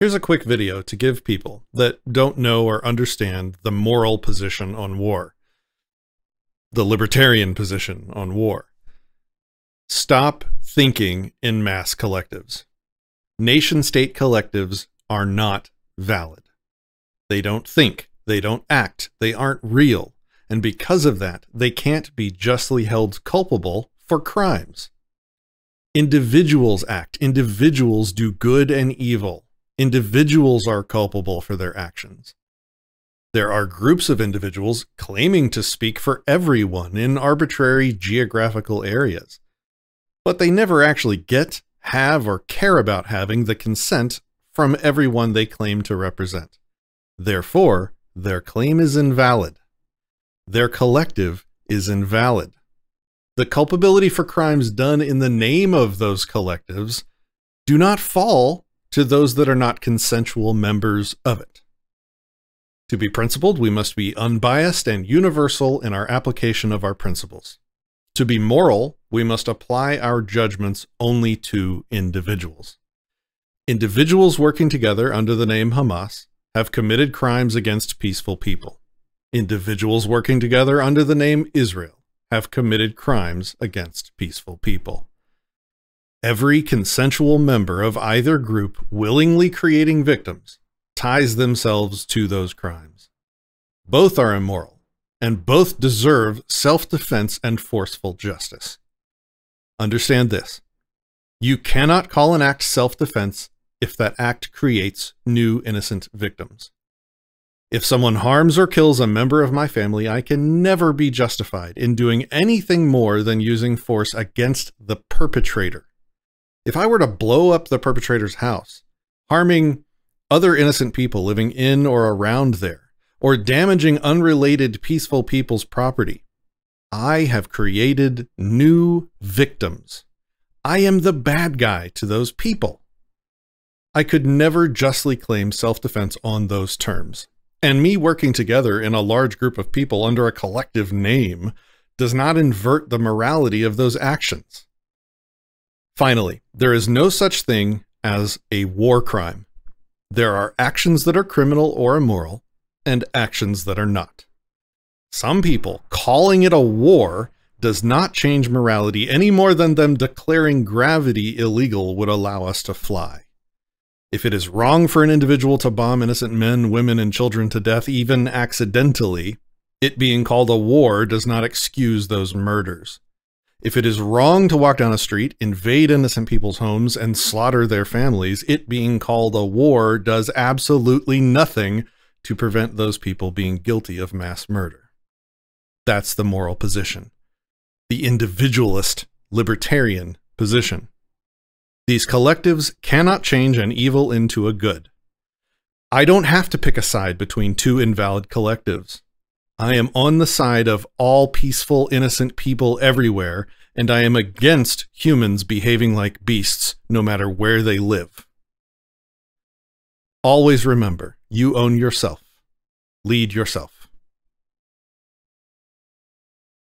Here's a quick video to give people that don't know or understand the moral position on war, the libertarian position on war. Stop thinking in mass collectives. Nation state collectives are not valid. They don't think, they don't act, they aren't real, and because of that, they can't be justly held culpable for crimes. Individuals act, individuals do good and evil individuals are culpable for their actions. There are groups of individuals claiming to speak for everyone in arbitrary geographical areas, but they never actually get, have, or care about having the consent from everyone they claim to represent. Therefore, their claim is invalid. Their collective is invalid. The culpability for crimes done in the name of those collectives do not fall to those that are not consensual members of it. To be principled, we must be unbiased and universal in our application of our principles. To be moral, we must apply our judgments only to individuals. Individuals working together under the name Hamas have committed crimes against peaceful people. Individuals working together under the name Israel have committed crimes against peaceful people. Every consensual member of either group willingly creating victims ties themselves to those crimes. Both are immoral, and both deserve self defense and forceful justice. Understand this you cannot call an act self defense if that act creates new innocent victims. If someone harms or kills a member of my family, I can never be justified in doing anything more than using force against the perpetrator if I were to blow up the perpetrator's house, harming other innocent people living in or around there, or damaging unrelated peaceful people's property, I have created new victims. I am the bad guy to those people. I could never justly claim self defense on those terms. And me working together in a large group of people under a collective name does not invert the morality of those actions. Finally, there is no such thing as a war crime. There are actions that are criminal or immoral, and actions that are not. Some people calling it a war does not change morality any more than them declaring gravity illegal would allow us to fly. If it is wrong for an individual to bomb innocent men, women, and children to death, even accidentally, it being called a war does not excuse those murders. If it is wrong to walk down a street, invade innocent people's homes, and slaughter their families, it being called a war does absolutely nothing to prevent those people being guilty of mass murder. That's the moral position. The individualist, libertarian position. These collectives cannot change an evil into a good. I don't have to pick a side between two invalid collectives. I am on the side of all peaceful, innocent people everywhere, and I am against humans behaving like beasts no matter where they live. Always remember, you own yourself. Lead yourself.